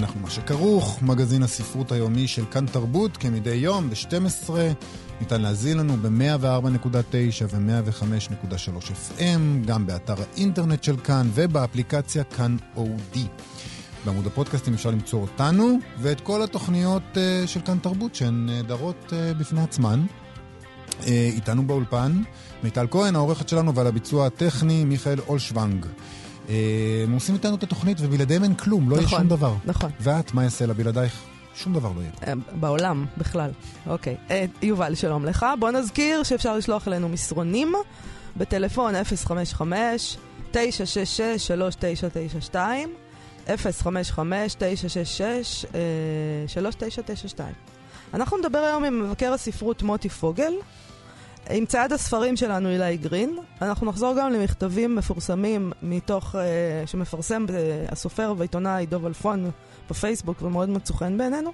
אנחנו מה שכרוך, מגזין הספרות היומי של כאן תרבות, כמדי יום ב-12, ניתן להזין לנו ב-104.9 ו-105.3 FM, גם באתר האינטרנט של כאן ובאפליקציה כאן אודי. בעמוד הפודקאסטים אפשר למצוא אותנו ואת כל התוכניות uh, של כאן תרבות שהן נהדרות uh, בפני עצמן. Uh, איתנו באולפן מיטל כהן, העורכת שלנו, ועל הביצוע הטכני מיכאל אולשוונג. הם עושים איתנו את התוכנית ובלעדיהם אין כלום, לא נכון, יהיה שום דבר. נכון. ואת, מה יעשה לה בלעדייך? שום דבר לא יהיה. בעולם, בכלל. אוקיי. יובל, שלום לך. בוא נזכיר שאפשר לשלוח אלינו מסרונים בטלפון 055 966 3992 055-966-3992. אנחנו נדבר היום עם מבקר הספרות מוטי פוגל, עם צעד הספרים שלנו אילי גרין. אנחנו נחזור גם למכתבים מפורסמים מתוך, uh, שמפרסם הסופר והעיתונאי דוב אלפון בפייסבוק ומאוד מצא חן בעינינו.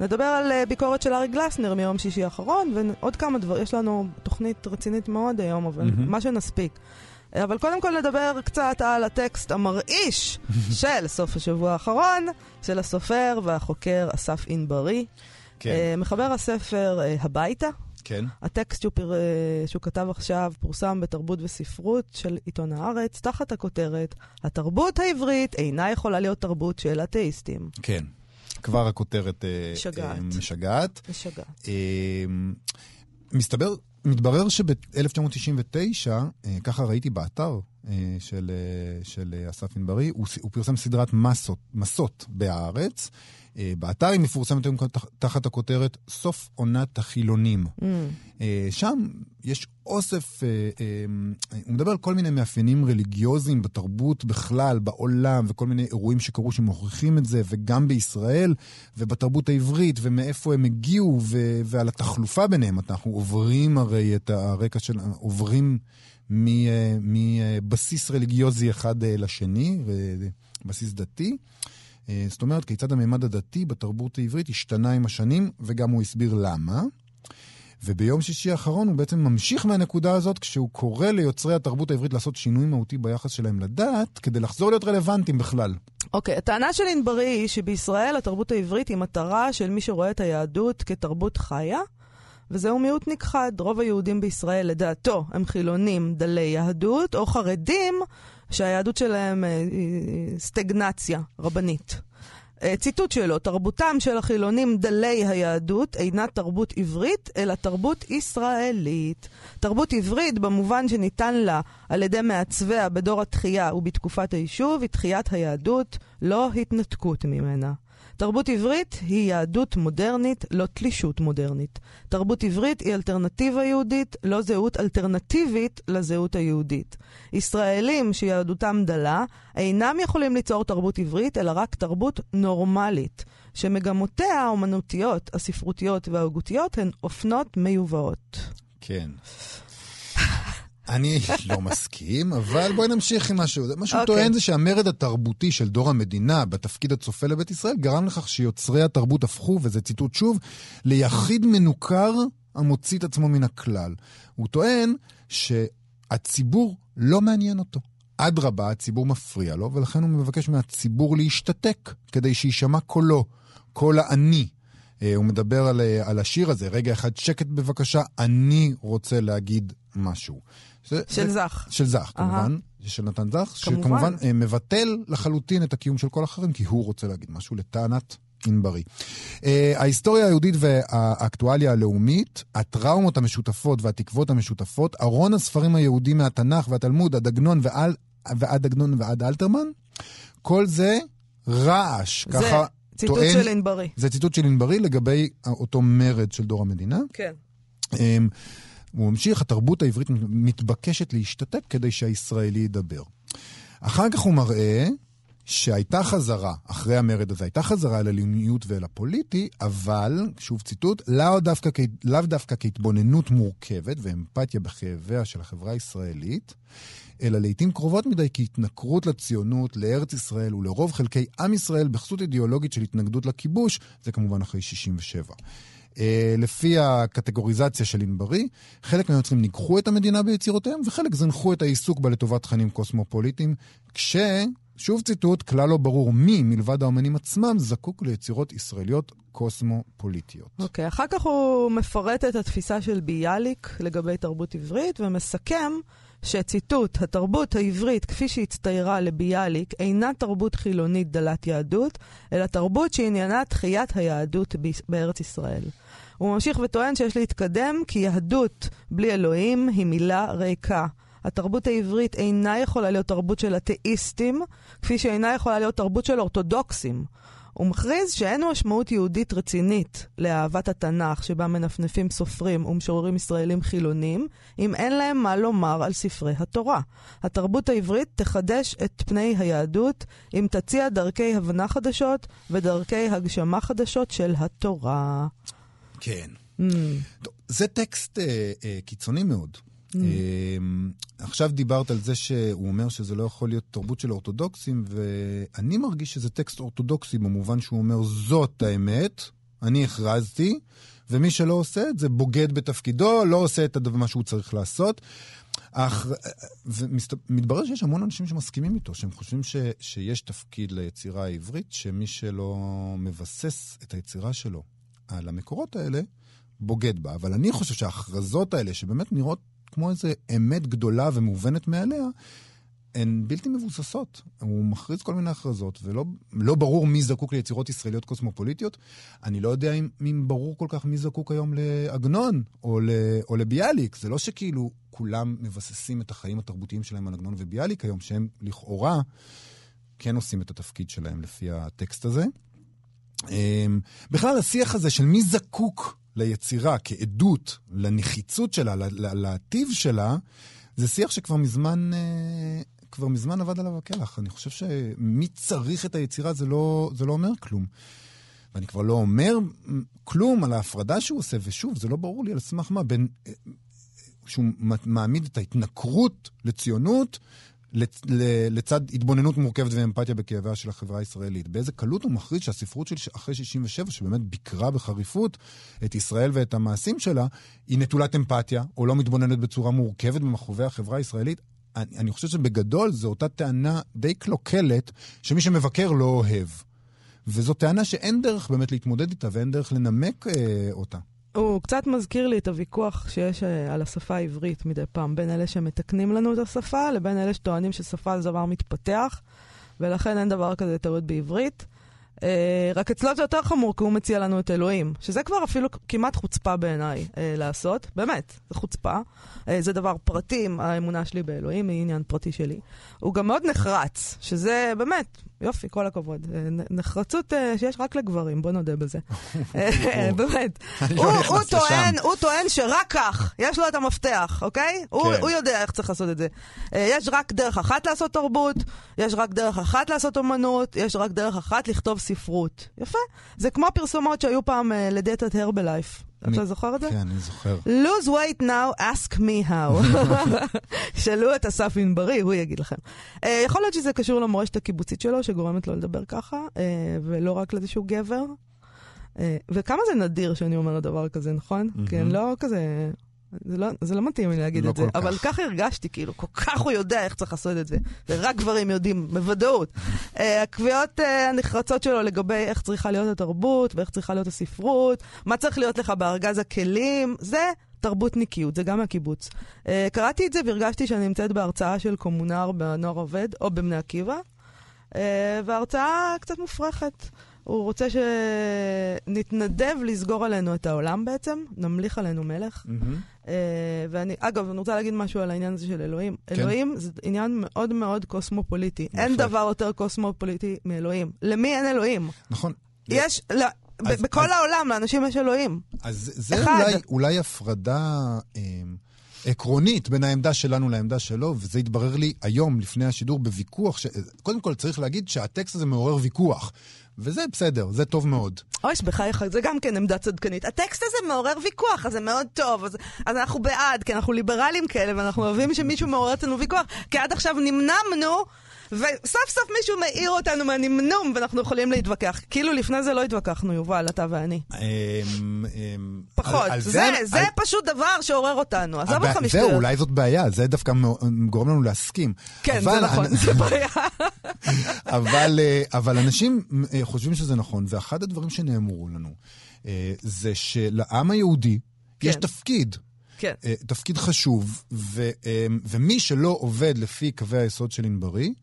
נדבר על uh, ביקורת של ארי גלסנר מיום שישי האחרון, ועוד כמה דברים, יש לנו תוכנית רצינית מאוד היום, אבל mm-hmm. מה שנספיק. אבל קודם כל נדבר קצת על הטקסט המרעיש של סוף השבוע האחרון, של הסופר והחוקר אסף ענברי. כן. Uh, מחבר הספר uh, הביתה. כן. הטקסט שהוא, פר, uh, שהוא כתב עכשיו פורסם בתרבות וספרות של עיתון הארץ, תחת הכותרת, התרבות העברית אינה יכולה להיות תרבות של אתאיסטים. כן. כבר הכותרת משגעת. משגעת. משגעת. מסתבר מתברר שב-1999, ככה ראיתי באתר של, של אסף ענברי, הוא, הוא פרסם סדרת מסות, מסות בהארץ. באתר היא מפורסמת היום תחת הכותרת סוף עונת החילונים. Mm. שם יש אוסף, הוא מדבר על כל מיני מאפיינים רליגיוזיים בתרבות בכלל, בעולם, וכל מיני אירועים שקרו שמוכיחים את זה, וגם בישראל, ובתרבות העברית, ומאיפה הם הגיעו, ו- ועל התחלופה ביניהם. אנחנו עוברים הרי את הרקע של, עוברים מבסיס רליגיוזי אחד לשני, בסיס דתי. זאת אומרת, כיצד הממד הדתי בתרבות העברית השתנה עם השנים, וגם הוא הסביר למה. וביום שישי האחרון הוא בעצם ממשיך מהנקודה הזאת כשהוא קורא ליוצרי התרבות העברית לעשות שינוי מהותי ביחס שלהם לדת, כדי לחזור להיות רלוונטיים בכלל. אוקיי, okay, הטענה של ענברי היא שבישראל התרבות העברית היא מטרה של מי שרואה את היהדות כתרבות חיה, וזהו מיעוט נכחד. רוב היהודים בישראל, לדעתו, הם חילונים דלי יהדות, או חרדים שהיהדות שלהם היא סטגנציה רבנית. ציטוט שלו, תרבותם של החילונים דלי היהדות אינה תרבות עברית, אלא תרבות ישראלית. תרבות עברית, במובן שניתן לה על ידי מעצביה בדור התחייה ובתקופת היישוב, היא תחיית היהדות, לא התנתקות ממנה. תרבות עברית היא יהדות מודרנית, לא תלישות מודרנית. תרבות עברית היא אלטרנטיבה יהודית, לא זהות אלטרנטיבית לזהות היהודית. ישראלים שיהדותם דלה אינם יכולים ליצור תרבות עברית, אלא רק תרבות נורמלית, שמגמותיה האומנותיות, הספרותיות וההוגותיות הן אופנות מיובאות. כן. אני לא מסכים, אבל בואי נמשיך עם משהו. מה שהוא okay. טוען זה שהמרד התרבותי של דור המדינה בתפקיד הצופה לבית ישראל גרם לכך שיוצרי התרבות הפכו, וזה ציטוט שוב, ליחיד מנוכר המוציא את עצמו מן הכלל. הוא טוען שהציבור לא מעניין אותו. אדרבה, הציבור מפריע לו, ולכן הוא מבקש מהציבור להשתתק כדי שיישמע קולו, קול האני. הוא מדבר על, על השיר הזה, רגע אחד שקט בבקשה, אני רוצה להגיד משהו. זה, של זך. של זך, כמובן. של נתן זך, כמובן. שכמובן מבטל לחלוטין את הקיום של כל אחרים, כי הוא רוצה להגיד משהו לטענת ענברי. Uh, ההיסטוריה היהודית והאקטואליה הלאומית, הטראומות המשותפות והתקוות המשותפות, ארון הספרים היהודים מהתנ"ך והתלמוד, עד עגנון ועד, ועד עגנון ועד אלתרמן, כל זה רעש, זה... ככה... ציטוט טוען, של ענברי. זה ציטוט של ענברי לגבי אותו מרד של דור המדינה. כן. הוא ממשיך, התרבות העברית מתבקשת להשתתק כדי שהישראלי ידבר. אחר כך הוא מראה שהייתה חזרה, אחרי המרד הזה, הייתה חזרה אל הלאומיות ואל הפוליטי, אבל, שוב ציטוט, לאו דווקא, לאו דווקא כהתבוננות מורכבת ואמפתיה בכאביה של החברה הישראלית, אלא לעיתים קרובות מדי כהתנכרות לציונות, לארץ ישראל ולרוב חלקי עם ישראל בחסות אידיאולוגית של התנגדות לכיבוש, זה כמובן אחרי 67. Uh, לפי הקטגוריזציה של ענברי, חלק מהיוצרים ניגחו את המדינה ביצירותיהם, וחלק זנחו את העיסוק בה לטובת תכנים קוסמופוליטיים, כש... שוב ציטוט, כלל לא ברור מי מלבד האומנים עצמם זקוק ליצירות ישראליות קוסמופוליטיות. אוקיי, okay, אחר כך הוא מפרט את התפיסה של ביאליק לגבי תרבות עברית ומסכם שציטוט, התרבות העברית כפי שהצטיירה לביאליק אינה תרבות חילונית דלת יהדות, אלא תרבות שעניינה תחיית היהדות בארץ ישראל. הוא ממשיך וטוען שיש להתקדם כי יהדות בלי אלוהים היא מילה ריקה. התרבות העברית אינה יכולה להיות תרבות של אתאיסטים, כפי שאינה יכולה להיות תרבות של אורתודוקסים. הוא מכריז שאין משמעות יהודית רצינית לאהבת התנ"ך שבה מנפנפים סופרים ומשוררים ישראלים חילונים, אם אין להם מה לומר על ספרי התורה. התרבות העברית תחדש את פני היהדות אם תציע דרכי הבנה חדשות ודרכי הגשמה חדשות של התורה. כן. Mm. טוב, זה טקסט אה, אה, קיצוני מאוד. Mm. עכשיו דיברת על זה שהוא אומר שזה לא יכול להיות תרבות של אורתודוקסים, ואני מרגיש שזה טקסט אורתודוקסי במובן שהוא אומר, זאת האמת, אני הכרזתי, ומי שלא עושה את זה בוגד בתפקידו, לא עושה את מה שהוא צריך לעשות. אך, ומתברר שיש המון אנשים שמסכימים איתו, שהם חושבים ש, שיש תפקיד ליצירה העברית, שמי שלא מבסס את היצירה שלו על המקורות האלה, בוגד בה. אבל אני חושב שההכרזות האלה, שבאמת נראות כמו איזו אמת גדולה ומובנת מאליה, הן בלתי מבוססות. הוא מכריז כל מיני הכרזות, ולא לא ברור מי זקוק ליצירות ישראליות קוסמופוליטיות. אני לא יודע אם, אם ברור כל כך מי זקוק היום לעגנון או, ל, או לביאליק. זה לא שכאילו כולם מבססים את החיים התרבותיים שלהם על עגנון וביאליק היום, שהם לכאורה כן עושים את התפקיד שלהם לפי הטקסט הזה. אמ, בכלל, השיח הזה של מי זקוק ליצירה כעדות לנחיצות שלה, לטיב שלה, זה שיח שכבר מזמן, אה, כבר מזמן עבד עליו הקלח. אני חושב שמי צריך את היצירה זה לא, זה לא אומר כלום. ואני כבר לא אומר כלום על ההפרדה שהוא עושה, ושוב, זה לא ברור לי על סמך מה, בין... אה, שהוא מעמיד את ההתנכרות לציונות לצד התבוננות מורכבת ואמפתיה בכאביה של החברה הישראלית. באיזה קלות הוא מכריז שהספרות של אחרי 67, שבאמת ביקרה בחריפות את ישראל ואת המעשים שלה, היא נטולת אמפתיה, או לא מתבוננת בצורה מורכבת במחרובי החברה הישראלית. אני, אני חושב שבגדול זו אותה טענה די קלוקלת, שמי שמבקר לא אוהב. וזו טענה שאין דרך באמת להתמודד איתה ואין דרך לנמק אה, אותה. הוא קצת מזכיר לי את הוויכוח שיש אה, על השפה העברית מדי פעם, בין אלה שמתקנים לנו את השפה לבין אלה שטוענים ששפה זה דבר מתפתח, ולכן אין דבר כזה טעות בעברית. אה, רק אצלו זה יותר חמור, כי הוא מציע לנו את אלוהים, שזה כבר אפילו כמעט חוצפה בעיניי אה, לעשות, באמת, זה חוצפה. אה, זה דבר פרטי, האמונה שלי באלוהים היא עניין פרטי שלי. הוא גם מאוד נחרץ, שזה באמת, יופי, כל הכבוד. אה, נחרצות אה, שיש רק לגברים, בוא נודה בזה. אה, באמת. הוא טוען שרק כך, יש לו את המפתח, אוקיי? הוא כן. יודע איך צריך לעשות את זה. יש רק דרך אחת לעשות תרבות, יש רק דרך אחת לעשות אומנות, יש רק דרך אחת לכתוב ספרות. יפה. זה כמו הפרסומות שהיו פעם לדאטת הרבלייף. אתה זוכר את זה? כן, אני זוכר. lose weight now, ask me how. שאלו את אסף ענברי, הוא יגיד לכם. Uh, יכול להיות שזה קשור למורשת הקיבוצית שלו, שגורמת לו לדבר ככה, uh, ולא רק לאיזה שהוא גבר. Uh, וכמה זה נדיר שאני אומרת דבר כזה, נכון? Mm-hmm. אני לא כזה זה לא, זה לא מתאים לי להגיד לא את זה, כך. אבל ככה הרגשתי, כאילו, כל כך הוא יודע איך צריך לעשות את זה. ורק גברים יודעים, בוודאות. uh, הקביעות uh, הנחרצות שלו לגבי איך צריכה להיות התרבות, ואיך צריכה להיות הספרות, מה צריך להיות לך בארגז הכלים, זה תרבותניקיות, זה גם מהקיבוץ. Uh, קראתי את זה והרגשתי שאני נמצאת בהרצאה של קומונר בנוער עובד, או בבני עקיבא, uh, וההרצאה קצת מופרכת. הוא רוצה שנתנדב לסגור עלינו את העולם בעצם, נמליך עלינו מלך. Mm-hmm. Uh, ואני, אגב, אני רוצה להגיד משהו על העניין הזה של אלוהים. כן. אלוהים זה עניין מאוד מאוד קוסמופוליטי. נכון. אין דבר יותר קוסמופוליטי מאלוהים. למי אין אלוהים? נכון. יש, לא, אז, בכל אז, העולם לאנשים יש אלוהים. אז זה אולי, אולי הפרדה... אה, עקרונית בין העמדה שלנו לעמדה שלו, וזה התברר לי היום, לפני השידור, בוויכוח. ש... קודם כל, צריך להגיד שהטקסט הזה מעורר ויכוח. וזה בסדר, זה טוב מאוד. אוי, בחייך, זה גם כן עמדה צדקנית. הטקסט הזה מעורר ויכוח, אז זה מאוד טוב. אז, אז אנחנו בעד, כי אנחנו ליברלים כאלה, ואנחנו אוהבים שמישהו מעורר אצלנו ויכוח. כי עד עכשיו נמנמנו, וסוף סוף מישהו מעיר אותנו מהנמנום, ואנחנו יכולים להתווכח. כאילו לפני זה לא התווכחנו, יובל, אתה ואני. אמ, אמ, פחות. זה, פשוט דבר שעורר אותנו. עזוב אותך משטרת. זהו, אולי זאת בעיה, זה דווקא גורם לנו להסכים. כן, זה נכון, זה בעיה. אה, אבל אנשים אה, חושבים שזה נכון, ואחד הדברים שנאמרו לנו, אה, זה שלעם היהודי יש כן. תפקיד. כן. תפקיד חשוב, ו, ומי שלא עובד לפי קווי היסוד של ענברי,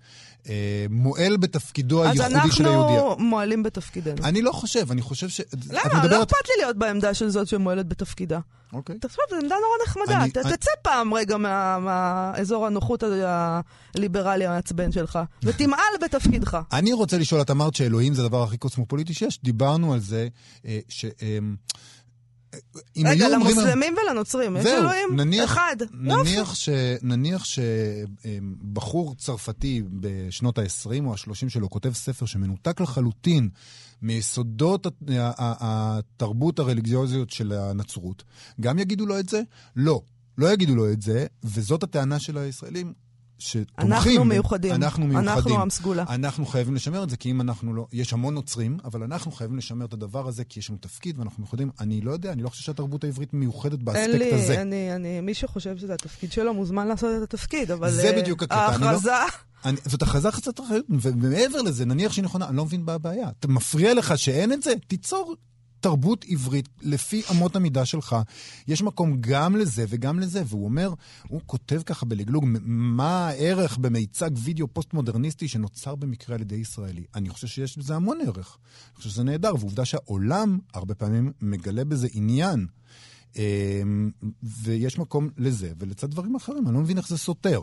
מועל בתפקידו הייחודי של היהודי. אז אנחנו מועלים בתפקידנו. אני לא חושב, אני חושב ש... למה? לא מדברת... לא אכפת לי להיות בעמדה של זאת שמועלת בתפקידה. אוקיי. תחשוב, זו עמדה נורא נחמדה. אני, תצא אני... פעם רגע מהאזור הנוחות הליברלי המעצבן שלך, ותמעל בתפקידך. אני רוצה לשאול, את אמרת שאלוהים זה הדבר הכי קוסמופוליטי שיש. דיברנו על זה אה, ש... אה, רגע, למוסלמים ולנוצרים, יש אלוהים נניח, אחד. נניח, ש, נניח שבחור צרפתי בשנות ה-20 או ה-30 שלו כותב ספר שמנותק לחלוטין מיסודות התרבות הרליגיוזיות של הנצרות, גם יגידו לו את זה? לא. לא יגידו לו את זה, וזאת הטענה של הישראלים. שתומכים. אנחנו מיוחדים. אנחנו מיוחדים. אנחנו עם סגולה. אנחנו חייבים לשמר את זה, כי אם אנחנו לא... יש המון נוצרים, אבל אנחנו חייבים לשמר את הדבר הזה, כי יש לנו תפקיד ואנחנו מיוחדים. אני לא יודע, אני לא חושב שהתרבות העברית מיוחדת באספקט אין לי, הזה. אין לי, אני, מי שחושב שזה התפקיד שלו מוזמן לעשות את התפקיד, אבל... זה uh, בדיוק הקטע. ההכרזה... לא... אני, זאת הכרזה חצת אחריות, ומעבר לזה, נניח שהיא נכונה, אני לא מבין מה הבעיה. אתה מפריע לך שאין את זה? תיצור תרבות עברית לפי אמות המידה שלך. יש מקום גם לזה וגם לזה. והוא אומר, הוא כותב ככה בלגלוג, מה הערך במיצג וידאו פוסט-מודרניסטי שנוצר במקרה על ידי ישראלי? אני חושב שיש בזה המון ערך. אני חושב שזה נהדר, ועובדה שהעולם הרבה פעמים מגלה בזה עניין. אמ, ויש מקום לזה, ולצד דברים אחרים, אני לא מבין איך זה סותר.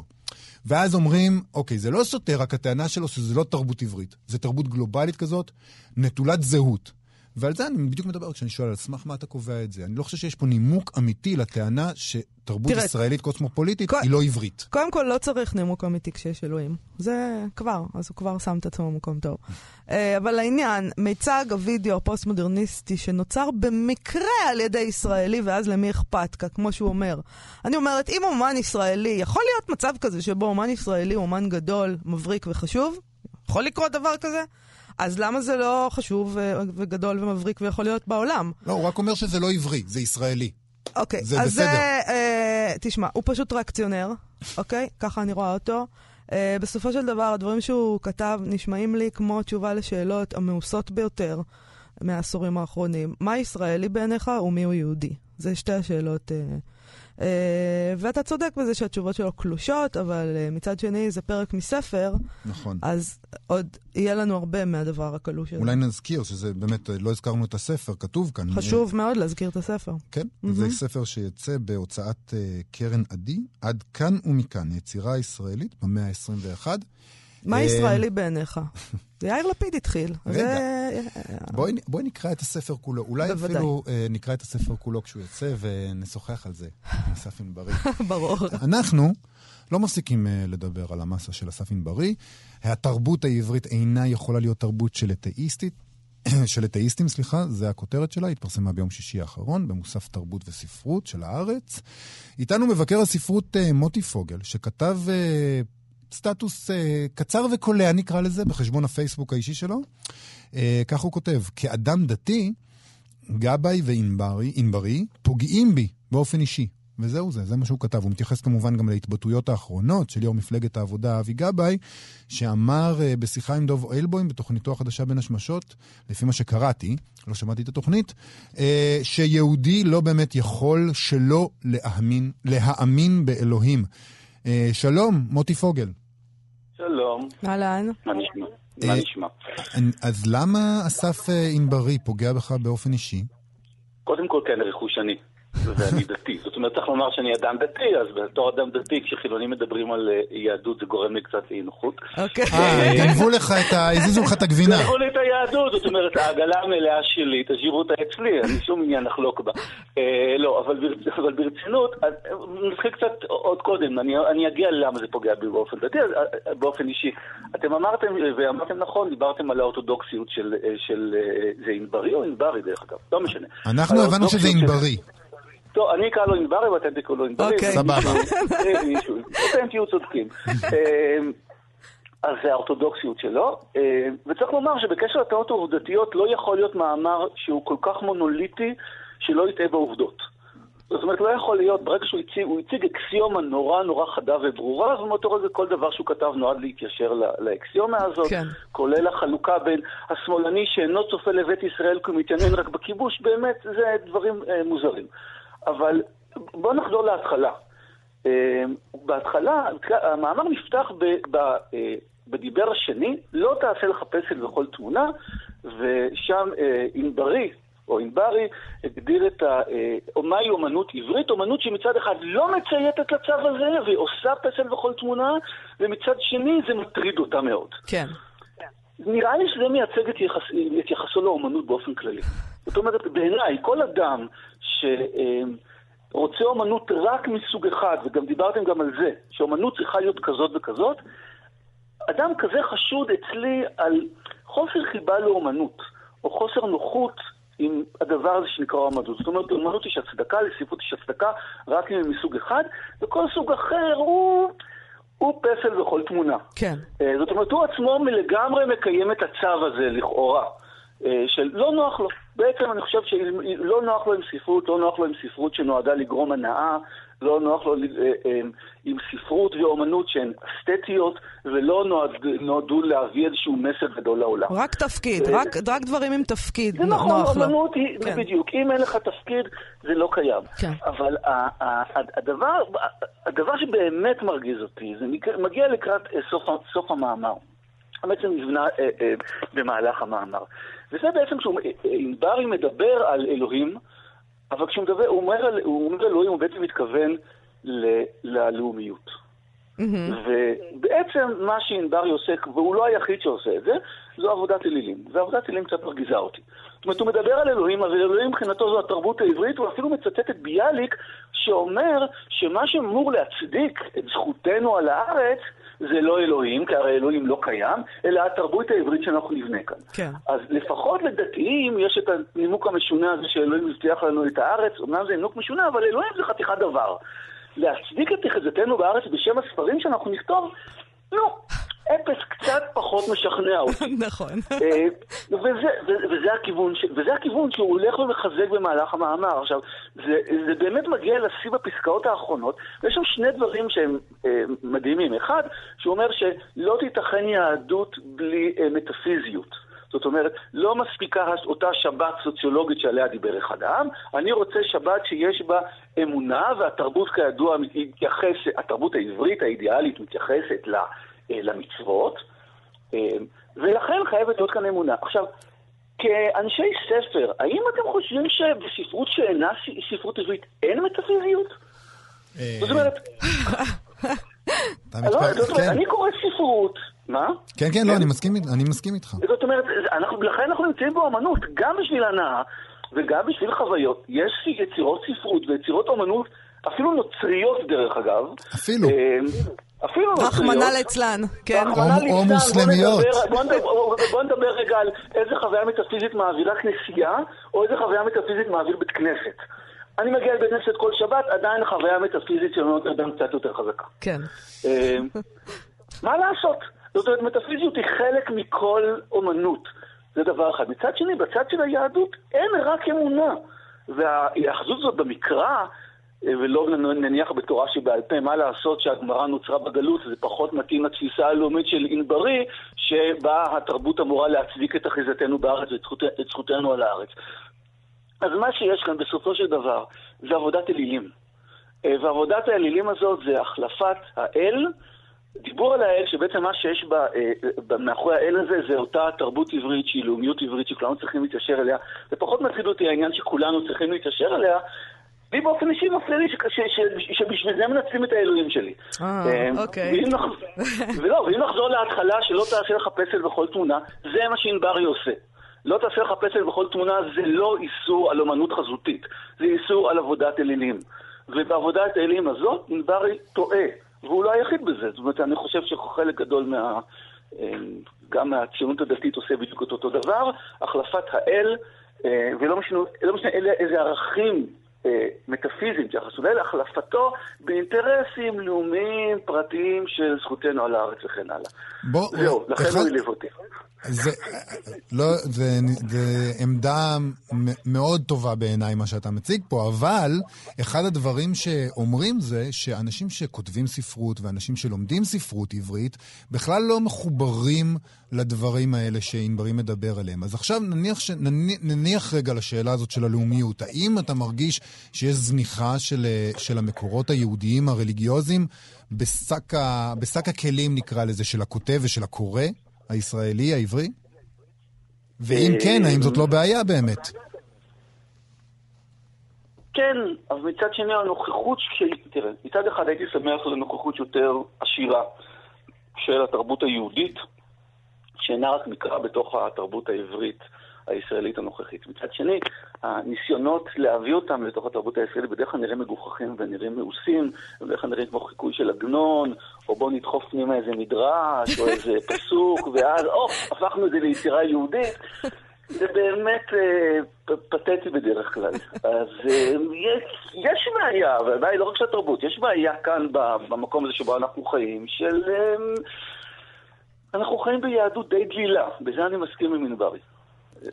ואז אומרים, אוקיי, זה לא סותר, רק הטענה שלו שזה לא תרבות עברית, זה תרבות גלובלית כזאת, נטולת זהות. ועל זה אני בדיוק מדבר כשאני שואל, על סמך מה אתה קובע את זה? אני לא חושב שיש פה נימוק אמיתי לטענה שתרבות תראה, ישראלית קוסמופוליטית כל, היא לא עברית. קודם כל, לא צריך נימוק אמיתי כשיש אלוהים. זה כבר, אז הוא כבר שם את עצמו במקום טוב. אה, אבל העניין, מיצג הווידאו הפוסט-מודרניסטי שנוצר במקרה על ידי ישראלי, ואז למי אכפת, כמו שהוא אומר. אני אומרת, אם אומן ישראלי, יכול להיות מצב כזה שבו אומן ישראלי הוא אומן גדול, מבריק וחשוב? יכול לקרות דבר כזה? אז למה זה לא חשוב אה, וגדול ומבריק ויכול להיות בעולם? לא, הוא רק אומר שזה לא עברי, זה ישראלי. אוקיי, זה אז בסדר. זה, אה, תשמע, הוא פשוט טרקציונר, אוקיי? ככה אני רואה אותו. אה, בסופו של דבר, הדברים שהוא כתב נשמעים לי כמו תשובה לשאלות המאוסות ביותר מהעשורים האחרונים. מה ישראלי בעיניך ומי הוא יהודי? זה שתי השאלות. אה, ואתה צודק בזה שהתשובות שלו קלושות, אבל uh, מצד שני זה פרק מספר. נכון. אז עוד יהיה לנו הרבה מהדבר הקלוש הזה. אולי נזכיר שזה באמת, לא הזכרנו את הספר, כתוב כאן. חשוב מאוד להזכיר את הספר. כן, mm-hmm. זה ספר שיצא בהוצאת קרן עדי, עד כאן ומכאן, יצירה ישראלית במאה ה-21. מה ישראלי בעיניך? יאיר לפיד התחיל. רגע, זה... בואי, בואי נקרא את הספר כולו. אולי בוודאי. אפילו אה, נקרא את הספר כולו כשהוא יוצא ונשוחח על זה, עם אסף ענברי. ברור. אנחנו לא מפסיקים אה, לדבר על המסה של אסף ענברי. התרבות העברית אינה יכולה להיות תרבות של אתאיסטית. של אתאיסטים, סליחה, זה הכותרת שלה, התפרסמה ביום שישי האחרון במוסף תרבות וספרות של הארץ. איתנו מבקר הספרות אה, מוטי פוגל, שכתב אה, סטטוס אה, קצר וקולע, נקרא לזה, בחשבון הפייסבוק האישי שלו. אה, כך הוא כותב, כאדם דתי, גבאי וענברי פוגעים בי באופן אישי. וזהו זה, זה מה שהוא כתב. הוא מתייחס כמובן גם להתבטאויות האחרונות של יו"ר מפלגת העבודה אבי גבאי, שאמר uh, בשיחה עם דוב אילבוים בתוכניתו החדשה בין השמשות, לפי מה שקראתי, לא שמעתי את התוכנית, uh, שיהודי לא באמת יכול שלא להאמין, להאמין באלוהים. אה, שלום, מוטי פוגל. שלום. אהלן. מה נשמע? מה אה, נשמע? אז למה אסף אה, ענברי פוגע בך באופן אישי? קודם כל, כן, רכושני. ואני דתי. זאת אומרת, צריך לומר שאני אדם דתי, אז בתור אדם דתי, כשחילונים מדברים על יהדות, זה גורם לי קצת אי נוחות. אוקיי. אה, גנבו לך את ה... הזיזו לך את הגבינה. גנבו לי את היהדות, זאת אומרת, העגלה המלאה שלי, תשאירו אותה אצלי, אין לי שום עניין לחלוק בה. אה, לא, אבל, ברצ... אבל ברצינות, אה, נתחיל קצת עוד קודם, אני, אני אגיע ללמה זה פוגע בי באופן דתי, אה, באופן אישי. אתם אמרתם, ואמרתם נכון, דיברתם על האורתודוקסיות של, אה, של אה, זה ענברי או ענברי דרך אגב, לא משנה. אנחנו הבנו שזה ענברי. טוב, אני אקרא לו ענברי ואתם תקראו לו ענברי. אוקיי. סבבה. אתם תהיו צודקים. אה, אז זה האורתודוקסיות שלו, אה, וצריך לומר שבקשר לטענות העובדתיות לא יכול להיות מאמר שהוא כל כך מונוליטי שלא יטעה בעובדות. זאת אומרת, לא יכול להיות, ברגע שהוא הציג, הוא הציג אקסיומה נורא נורא חדה וברורה, ומאותו רגע כל דבר שהוא כתב נועד להתיישר לאקסיומה הזאת, כן. כולל החלוקה בין השמאלני שאינו צופה לבית ישראל כי הוא מתעניין רק בכיבוש, באמת, זה דברים אה, מוזרים. אבל בואו נחזור להתחלה. אה, בהתחלה, המאמר נפתח ב, ב, אה, בדיבר השני, לא תעשה לך פסל בכל תמונה, ושם אה, ענברי, או ענברי, הגדיר את ה... או מהי אומנות עברית, אומנות שמצד אחד לא מצייתת לצו הזה, והיא עושה פסל בכל תמונה, ומצד שני זה מטריד אותה מאוד. כן. נראה לי שזה מייצג את, יחס, את יחסו לאומנות באופן כללי. זאת אומרת, בעיניי, כל אדם שרוצה אומנות רק מסוג אחד, וגם דיברתם גם על זה, שאומנות צריכה להיות כזאת וכזאת, אדם כזה חשוד אצלי על חוסר חיבה לאומנות, או חוסר נוחות עם הדבר הזה שנקרא אומנות. זאת אומרת, אומנות יש הצדקה, לספרות יש הצדקה, רק אם היא מסוג אחד, וכל סוג אחר הוא... הוא פסל בכל תמונה. כן. אה, זאת אומרת, הוא עצמו לגמרי מקיים את הצו הזה, לכאורה, אה, של לא נוח לו. בעצם אני חושב שלא נוח לו עם ספרות, לא נוח לו עם ספרות שנועדה לגרום הנאה, לא נוח לו אה, אה, עם ספרות ואומנות שהן אסתטיות, ולא נועד, נועדו להביא איזשהו מסר גדול לעולם. רק תפקיד, אה, רק, רק דברים עם תפקיד זה נכון, נוח לו. אומנות היא, כן. בדיוק, אם אין לך תפקיד, זה לא קיים. כן. אבל הדבר, הדבר שבאמת מרגיז אותי, זה מגיע לקראת אה, סוף, סוף המאמר. בעצם נבנה אה, אה, במהלך המאמר. וזה בעצם כשענברי מדבר על אלוהים, אבל כשהוא מדבר, הוא אומר, על- הוא אומר אלוהים, הוא בעצם מתכוון ל- ללאומיות. מהמם. ובעצם מה שענברי עוסק, והוא לא היחיד שעושה את זה, זו עבודת אלילים. ועבודת אלילים קצת מרגיזה אותי. זאת אומרת, הוא מדבר על אלוהים, אבל אלוהים מבחינתו זו התרבות העברית, הוא אפילו מצטט את ביאליק, שאומר שמה שאמור להצדיק את זכותנו על הארץ, זה לא אלוהים, כי הרי אלוהים לא קיים, אלא התרבות העברית שאנחנו נבנה כאן. כן. אז לפחות לדתיים יש את הנימוק המשונה הזה שאלוהים הבטיח לנו את הארץ, אמנם זה נימוק משונה, אבל אלוהים זה חתיכת דבר. להצדיק את יחזתנו בארץ בשם הספרים שאנחנו נכתוב, נו, אפס קצת פחות משכנע אותי. נכון. אה, וזה, הכיוון ש, וזה הכיוון שהוא הולך ומחזק במהלך המאמר. עכשיו, זה, זה באמת מגיע לשיא בפסקאות האחרונות, ויש שם שני דברים שהם אה, מדהימים. אחד, שהוא אומר שלא תיתכן יהדות בלי אה, מטאפיזיות. זאת אומרת, לא מספיקה אותה שבת סוציולוגית שעליה דיבר אחד העם, אני רוצה שבת שיש בה אמונה, והתרבות כידוע מתייחסת, התרבות העברית האידיאלית מתייחסת ל- אה, למצוות. אה, ולכן חייבת להיות כאן אמונה. עכשיו, כאנשי ספר, האם אתם חושבים שבספרות שאינה ספרות עברית אין מטאפיזיות? זאת אומרת, לא, כן. אני קורא ספרות, מה? כן, כן, לא, אני מסכים אית- אני מסכים איתך. זאת אומרת, לכן אנחנו נמצאים באמנות, גם בשביל הנאה וגם בשביל חוויות. יש יצירות ספרות ויצירות אומנות, אפילו נוצריות דרך אגב. אפילו. אה, אפילו נוצריות. רחמנא ליצלן, כן. או- ליצלן, או בוא מוסלמיות. נדבר- בוא נדבר- בוא נדבר רגע על איזה חוויה מטאפיזית מעבירה כנסייה, או איזה חוויה מטאפיזית מעביר בית כנסת. אני מגיע לבית כנסת כל שבת, עדיין החוויה המטאפיזית של בנות אדם קצת יותר חזקה. כן. אה, מה לעשות? זאת אומרת, מטאפיזיות היא חלק מכל אומנות. זה דבר אחד. מצד שני, בצד של היהדות אין רק אמונה. וההיאחזות הזאת במקרא, ולא נניח בתורה שבעל פה, מה לעשות שהגמרא נוצרה בגלות, זה פחות מתאים לתפיסה הלאומית של ענברי, שבה התרבות אמורה להצדיק את אחיזתנו בארץ ואת זכות- את זכותנו על הארץ. אז מה שיש כאן בסופו של דבר זה עבודת אלילים. אה, ועבודת האלילים הזאת זה החלפת האל, דיבור על האל, שבעצם מה שיש בה, אה, מאחורי האל הזה זה אותה תרבות עברית שהיא לאומיות עברית שכולנו צריכים להתיישר אליה. זה פחות מטריד אותי העניין שכולנו צריכים להתיישר אליה. לי באופן אישי מפריע לי שבשביל זה מנצלים את האלוהים שלי. אה, אה, אוקיי. ולא, ואם נחזור להתחלה שלא תעשה לך פסל בכל תמונה, זה מה שענברי עושה. לא תעשה לך פסל בכל תמונה זה לא איסור על אומנות חזותית, זה איסור על עבודת אלילים. ובעבודת האלים הזאת, ענברי טועה, והוא לא היחיד בזה. זאת אומרת, אני חושב שחלק גדול מה... אה, גם מהציונות הדתית עושה בדיוק את אותו דבר, החלפת האל, אה, ולא משנה, לא משנה אלה, איזה ערכים מטאפיזיים שהתייחסו לאל, החלפתו באינטרסים לאומיים, פרטיים של זכותנו על הארץ וכן הלאה. בוא, זהו, לכן אחד... הוא העליב אותי. זה, לא, זה, זה עמדה מאוד טובה בעיניי, מה שאתה מציג פה, אבל אחד הדברים שאומרים זה שאנשים שכותבים ספרות ואנשים שלומדים ספרות עברית בכלל לא מחוברים לדברים האלה שענברי מדבר עליהם. אז עכשיו נניח, ש, נניח, נניח רגע לשאלה הזאת של הלאומיות. האם אתה מרגיש שיש זניחה של, של המקורות היהודיים הרליגיוזיים בשק, ה, בשק הכלים, נקרא לזה, של הכותב ושל הקורא? הישראלי, העברי? ואם כן, האם זאת לא בעיה באמת? כן, אבל מצד שני הנוכחות של... תראה, מצד אחד הייתי שמח לנוכחות יותר עשירה של התרבות היהודית, שאינה רק מקרא בתוך התרבות העברית. הישראלית הנוכחית. מצד שני, הניסיונות להביא אותם לתוך התרבות הישראלית בדרך כלל נראים מגוחכים ונראים מאוסים, ובדרך כלל נראים כמו חיקוי של עגנון, או בואו נדחוף פנימה איזה מדרש, או איזה פסוק, ואז, או, הפכנו את זה ליצירה יהודית. זה באמת אה, פתטי בדרך כלל. אז אה, יש, יש בעיה, ובעיה לא רק של התרבות, יש בעיה כאן במקום הזה שבו אנחנו חיים, של... אה, אנחנו חיים ביהדות די דלילה, בזה אני מסכים עם ענברי.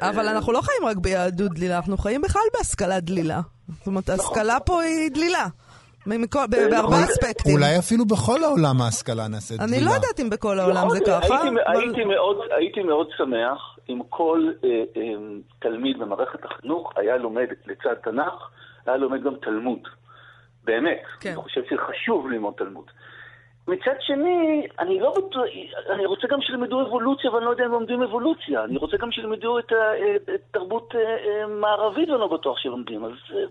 אבל אנחנו לא חיים רק ביהדות דלילה, אנחנו חיים בכלל בהשכלה דלילה. זאת אומרת, ההשכלה פה היא דלילה. בהרבה אספקטים. אולי אפילו בכל העולם ההשכלה נעשית דלילה. אני לא יודעת אם בכל העולם זה ככה. הייתי מאוד שמח אם כל אה, אה, תלמיד במערכת החינוך היה לומד לצד תנ"ך, היה לומד גם תלמוד. באמת. כן. אני חושב שחשוב ללמוד תלמוד. מצד שני, אני לא בטוח, אני רוצה גם שילמדו אבולוציה, ואני לא יודע אם לומדים אבולוציה. אני רוצה גם שילמדו את התרבות אה, אה, מערבית, ואני לא בטוח שלומדים. אז... אה,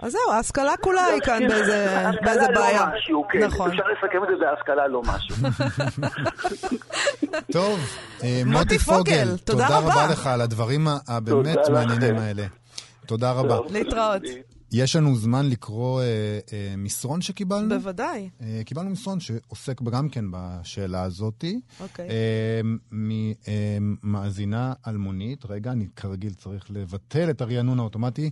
אז זהו, ההשכלה כולה היא כאן באיזה, באיזה לא בעיה. משהו, כן. נכון. אפשר לסכם את זה בהשכלה לא משהו. טוב, מוטי פוגל, תודה רבה לך על הדברים הבאמת מעניינים האלה. תודה רבה. להתראות. יש לנו זמן לקרוא אה, אה, מסרון שקיבלנו? בוודאי. אה, קיבלנו מסרון שעוסק גם כן בשאלה הזאת. אוקיי. אה, ממאזינה אה, אלמונית, רגע, אני כרגיל צריך לבטל את הרענון האוטומטי.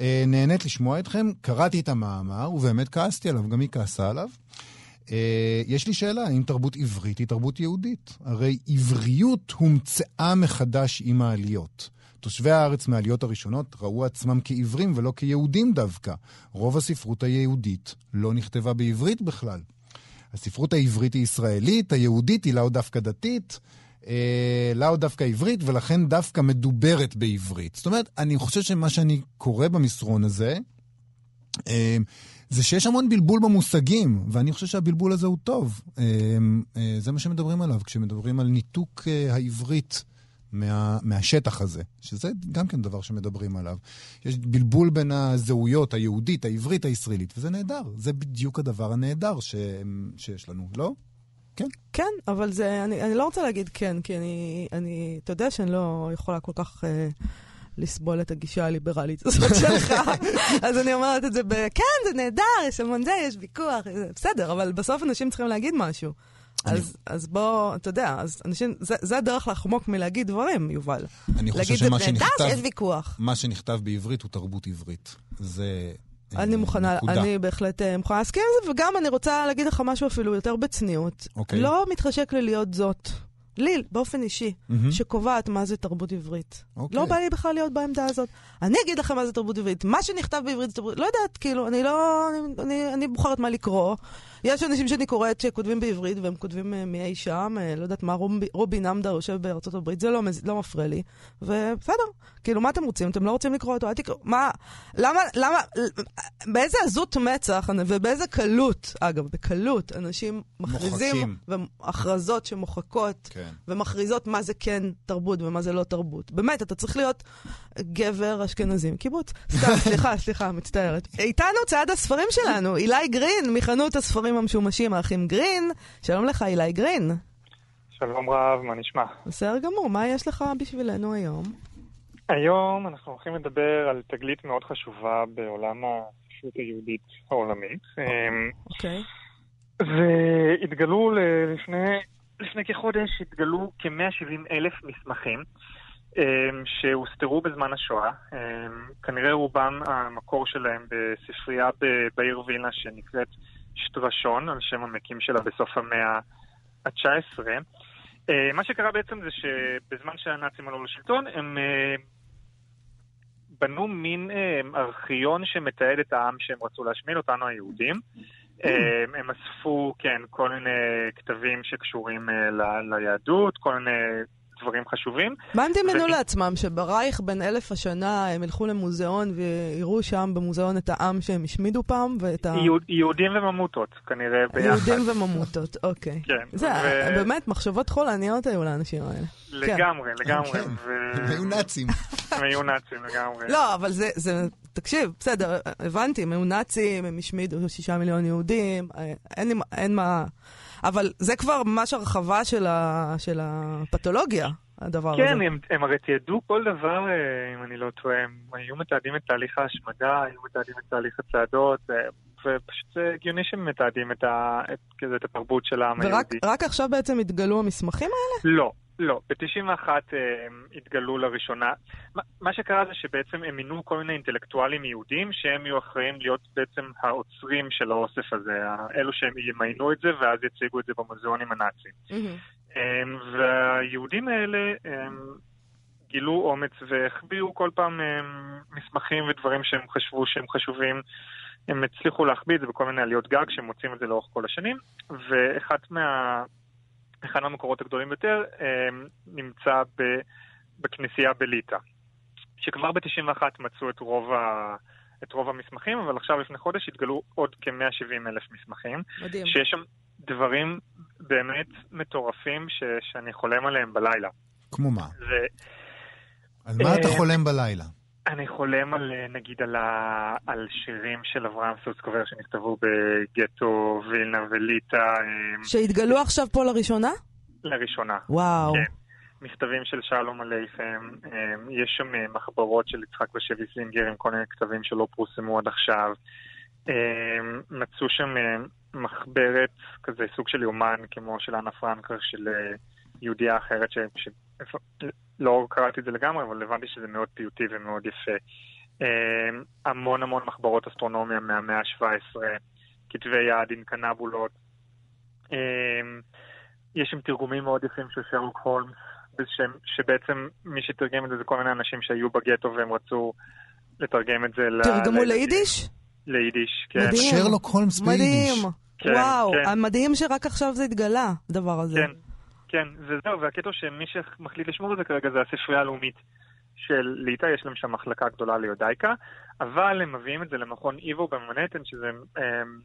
אה, נהנית לשמוע אתכם, קראתי את המאמר, ובאמת כעסתי עליו, גם היא כעסה עליו. Uh, יש לי שאלה, האם תרבות עברית היא תרבות יהודית? הרי עבריות הומצאה מחדש עם העליות. תושבי הארץ מהעליות הראשונות ראו עצמם כעיוורים ולא כיהודים דווקא. רוב הספרות היהודית לא נכתבה בעברית בכלל. הספרות העברית היא ישראלית, היהודית היא לאו דווקא דתית, אה, לאו דווקא עברית, ולכן דווקא מדוברת בעברית. זאת אומרת, אני חושב שמה שאני קורא במסרון הזה, אה, זה שיש המון בלבול במושגים, ואני חושב שהבלבול הזה הוא טוב. אה, אה, זה מה שמדברים עליו כשמדברים על ניתוק אה, העברית מה, מהשטח הזה, שזה גם כן דבר שמדברים עליו. יש בלבול בין הזהויות היהודית, העברית, הישראלית, וזה נהדר. זה בדיוק הדבר הנהדר ש, שיש לנו, לא? כן. כן, אבל זה, אני, אני לא רוצה להגיד כן, כי אני, אני, אתה יודע שאני לא יכולה כל כך... אה, לסבול את הגישה הליברלית הזאת שלך. אז אני אומרת את זה ב... כן, זה נהדר, יש המון זה, יש ויכוח, בסדר, אבל בסוף אנשים צריכים להגיד משהו. אז, אז בוא, אתה יודע, אז אנשים, זה, זה הדרך לחמוק מלהגיד דברים, יובל. אני חושב שמה שנכתב, שיש ויכוח. מה שנכתב בעברית הוא תרבות עברית. זה... אני מוכנה, נקודה. אני בהחלט אה, מוכנה להסכים עם זה, וגם אני רוצה להגיד לך משהו אפילו יותר בצניעות. אוקיי. לא מתחשק לי להיות זאת. לי, באופן אישי, mm-hmm. שקובעת מה זה תרבות עברית. Okay. אוקיי. לא בא לי בכלל להיות בעמדה הזאת. אני אגיד לכם מה זה תרבות עברית. מה שנכתב בעברית זה תרבות... לא יודעת, כאילו, אני לא... אני, אני, אני בוחרת מה לקרוא. יש אנשים שאני קוראת שכותבים בעברית והם כותבים uh, מאי שם, uh, לא יודעת מה, רובי, רובי נמדר יושב בארצות הברית, זה לא, לא מפריע לי. ובסדר, כאילו, מה אתם רוצים? אתם לא רוצים לקרוא אותו? אל תקראו. מה, למה, למה, באיזה עזות מצח ובאיזה קלות, אגב, בקלות, אנשים מכריזים, הכרזות שמוחקות, כן. ומכריזות מה זה כן תרבות ומה זה לא תרבות. באמת, אתה צריך להיות גבר אשכנזי מקיבוץ. סתם, סליחה, סליחה, מצטערת. איתנו צעד הספרים שלנו, אילי גרין מחנות הספרים המשומשים, האחים גרין. שלום לך, אילי גרין. שלום רב, מה נשמע? בסדר גמור, מה יש לך בשבילנו היום? היום אנחנו הולכים לדבר על תגלית מאוד חשובה בעולם הספרות היהודית העולמית. אמ, אוקיי. והתגלו לפני, לפני כחודש, התגלו כ-170 אלף מסמכים אמ, שהוסתרו בזמן השואה. אמ, כנראה רובם המקור שלהם בספרייה בעיר וילנה שנקראת שטרשון, על שם המקים שלה בסוף המאה ה-19. אה, מה שקרה בעצם זה שבזמן שהנאצים עלו לשלטון, הם אה, בנו מין אה, ארכיון שמתעד את העם שהם רצו להשמיד, אותנו היהודים. הם אספו, כן, כל מיני כתבים שקשורים ליהדות, כל מיני דברים חשובים. מה הם דמיינו ו- לעצמם, שברייך בן אלף השנה הם ילכו למוזיאון ויראו שם במוזיאון את העם שהם השמידו פעם ואת ה... יהוד- יהודים וממוטות, כנראה ביחד. יהודים וממוטות, אוקיי. כן, זה ו- באמת מחשבות חולניות היו לאנשים האלה. לגמרי, לגמרי. כן. הם היו נאצים. הם היו נאצים לגמרי. לא, אבל זה, זה, תקשיב, בסדר, הבנתי, הם היו נאצים, הם השמידו שישה מיליון יהודים, אה, אין, אין מה... אבל זה כבר ממש הרחבה של, ה, של הפתולוגיה, הדבר כן, הזה. הם, הם הרי תיעדו כל דבר, אה, אם אני לא טועה, הם היו מתעדים את תהליך ההשמדה, היו מתעדים את תהליך הצעדות, אה, ופשוט זה הגיוני שהם מתעדים את, ה, את, את התרבות של העם ורק היהודי. רק עכשיו בעצם התגלו המסמכים האלה? לא, לא. ב-91 אה, התגלו לראשונה. מה, מה שקרה זה שבעצם הם מינו כל מיני אינטלקטואלים יהודים שהם יהיו אחראים להיות בעצם האוצרים של האוסף הזה, אלו שהם ימיינו את זה ואז יציגו את זה במוזיאונים הנאציים. אמ, והיהודים האלה הם, גילו אומץ והחביאו כל פעם מסמכים ודברים שהם חשבו שהם חשובים. הם הצליחו להחביא את זה בכל מיני עליות גג שהם מוצאים את זה לאורך כל השנים. ואחת מה... אחד מהמקורות הגדולים ביותר הם, נמצא ב... בכנסייה בליטא. שכבר ב-91 מצאו את רוב, ה... את רוב המסמכים, אבל עכשיו לפני חודש התגלו עוד כ-170 אלף מסמכים. מדהים. שיש שם דברים באמת מטורפים ש... שאני חולם עליהם בלילה. כמו מה? זה... על מה אתה אה, חולם בלילה? אני חולם על, אה, נגיד, על, ה... על שירים של אברהם סוסקובר שנכתבו בגטו וילנה וליטא אה, שהתגלו עכשיו פה לראשונה? לראשונה. וואו. כן. מכתבים של שלום עליכם, אה, יש שם מחברות של יצחק ושבי סינגר עם כל מיני כתבים שלא פורסמו עד עכשיו. מצאו שם מחברת, כזה סוג של יומן, כמו של אנה פרנקר, של יהודייה אחרת, ש... לא קראתי את זה לגמרי, אבל הבנתי שזה מאוד פיוטי ומאוד יפה. אה, המון המון מחברות אסטרונומיה מהמאה ה-17, כתבי יד עם קנבולות. אה, יש שם תרגומים מאוד יפים של שרלוק הולמס, ש... שבעצם מי שתרגם את זה זה כל מיני אנשים שהיו בגטו והם רצו לתרגם את זה ל... תרגמו. ליידיש? ליידיש, כן. מדהים. שרלוק הולמס ביידיש. מדהים. כן, וואו, כן. מדהים שרק עכשיו זה התגלה, הדבר הזה. כן, כן, וזהו, והקטע שמי שמחליט לשמור את זה כרגע זה הספרייה הלאומית של ליטא, יש להם שם מחלקה גדולה ליודאיקה, אבל הם מביאים את זה למכון איבו במנהטן, שזה אמ,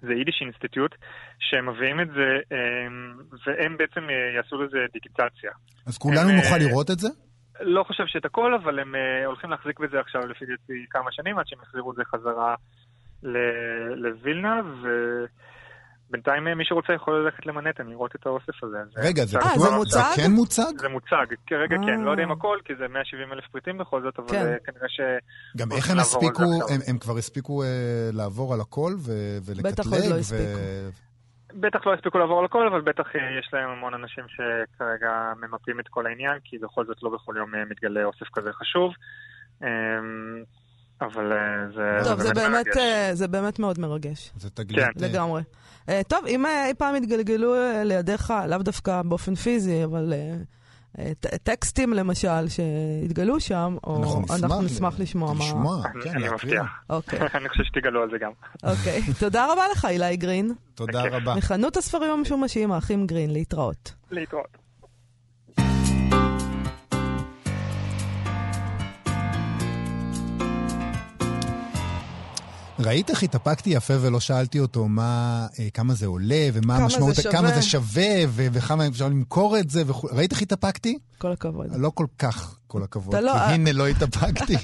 זה יידיש אינסטיטוט, שהם מביאים את זה, אמ, והם בעצם אה, יעשו לזה דיגיטציה. אז כולנו הם, נוכל אה, לראות את זה? לא חושב שאת הכל, אבל הם אה, הולכים להחזיק בזה עכשיו לפי דעתי כמה שנים, עד שהם יחזירו את זה חזרה לווילנה, ובינתיים אה, מי שרוצה יכול ללכת למנהטן, לראות את האוסף הזה. זה רגע, זה אה, פתוח? זה מוצג? כן מוצג? זה מוצג, כרגע כן, אה. לא יודע אם הכל, כי זה 170 אלף פריטים בכל זאת, אבל כן. אה, כנראה ש... גם איך הם זה הספיקו. הם, הם כבר הספיקו אה, לעבור על הכל ו- ולקטלג? בטח עוד לא ו- הספיקו. בטח לא הספיקו לעבור על הכל, אבל בטח אה, יש להם המון אנשים שכרגע ממפים את כל העניין, כי בכל זאת לא בכל יום אה, מתגלה אוסף כזה חשוב. אה, אבל אה, זה... טוב, זה באמת. אה, זה באמת מאוד מרגש. זה תגלית. כן. אה, לגמרי. אה, טוב, אם אה, אי פעם יתגלגלו אה, לידיך, לאו דווקא באופן פיזי, אבל אה, ט- טקסטים למשל שהתגלו שם, או אנחנו נשמח לשמוע מה... לשמוע, אני- כן, אני. מבטיח. אוקיי, אני חושב שתגלו על זה גם. אוקיי. תודה רבה לך, אילי גרין, תודה. רבה. מחנות הספרים המשומשים, האחים גרין, להתראות. להתראות. ראית איך התאפקתי יפה ולא שאלתי אותו מה, אה, כמה זה עולה, ומה המשמעות. כמה זה שווה, ו- וכמה אפשר למכור את זה וכו'. ראית איך התאפקתי? כל הכבוד. לא כל כך כל הכבוד, לא- כי הנה לא התאפקתי.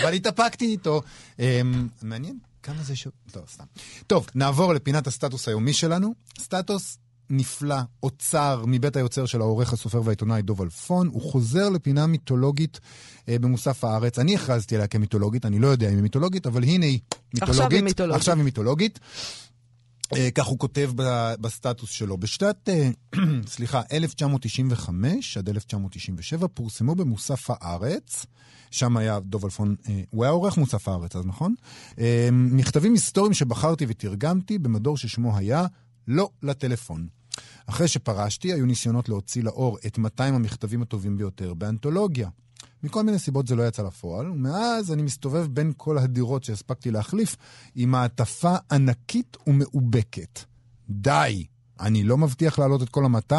אבל התאפקתי איתו. אמ, מעניין כמה זה שווה. לא, סתם. טוב, נעבור לפינת הסטטוס היומי שלנו. סטטוס נפלא, אוצר, מבית היוצר של העורך, הסופר והעיתונאי דוב אלפון. הוא חוזר לפינה מיתולוגית אה, במוסף הארץ. אני הכרזתי עליה כמיתולוגית, אני לא יודע אם היא מיתולוגית, אבל הנה היא מיתולוגית. עכשיו היא מיתולוגית. עכשיו היא מיתולוגית. אה, כך הוא כותב ב- בסטטוס שלו. בשנת, אה, סליחה, 1995 עד 1997 פורסמו במוסף הארץ, שם היה דוב אלפון, אה, הוא היה עורך מוסף הארץ אז, נכון? אה, מכתבים היסטוריים שבחרתי ותרגמתי במדור ששמו היה לא לטלפון. אחרי שפרשתי, היו ניסיונות להוציא לאור את 200 המכתבים הטובים ביותר באנתולוגיה. מכל מיני סיבות זה לא יצא לפועל, ומאז אני מסתובב בין כל הדירות שהספקתי להחליף עם מעטפה ענקית ומאובקת. די! אני לא מבטיח להעלות את כל ה-200,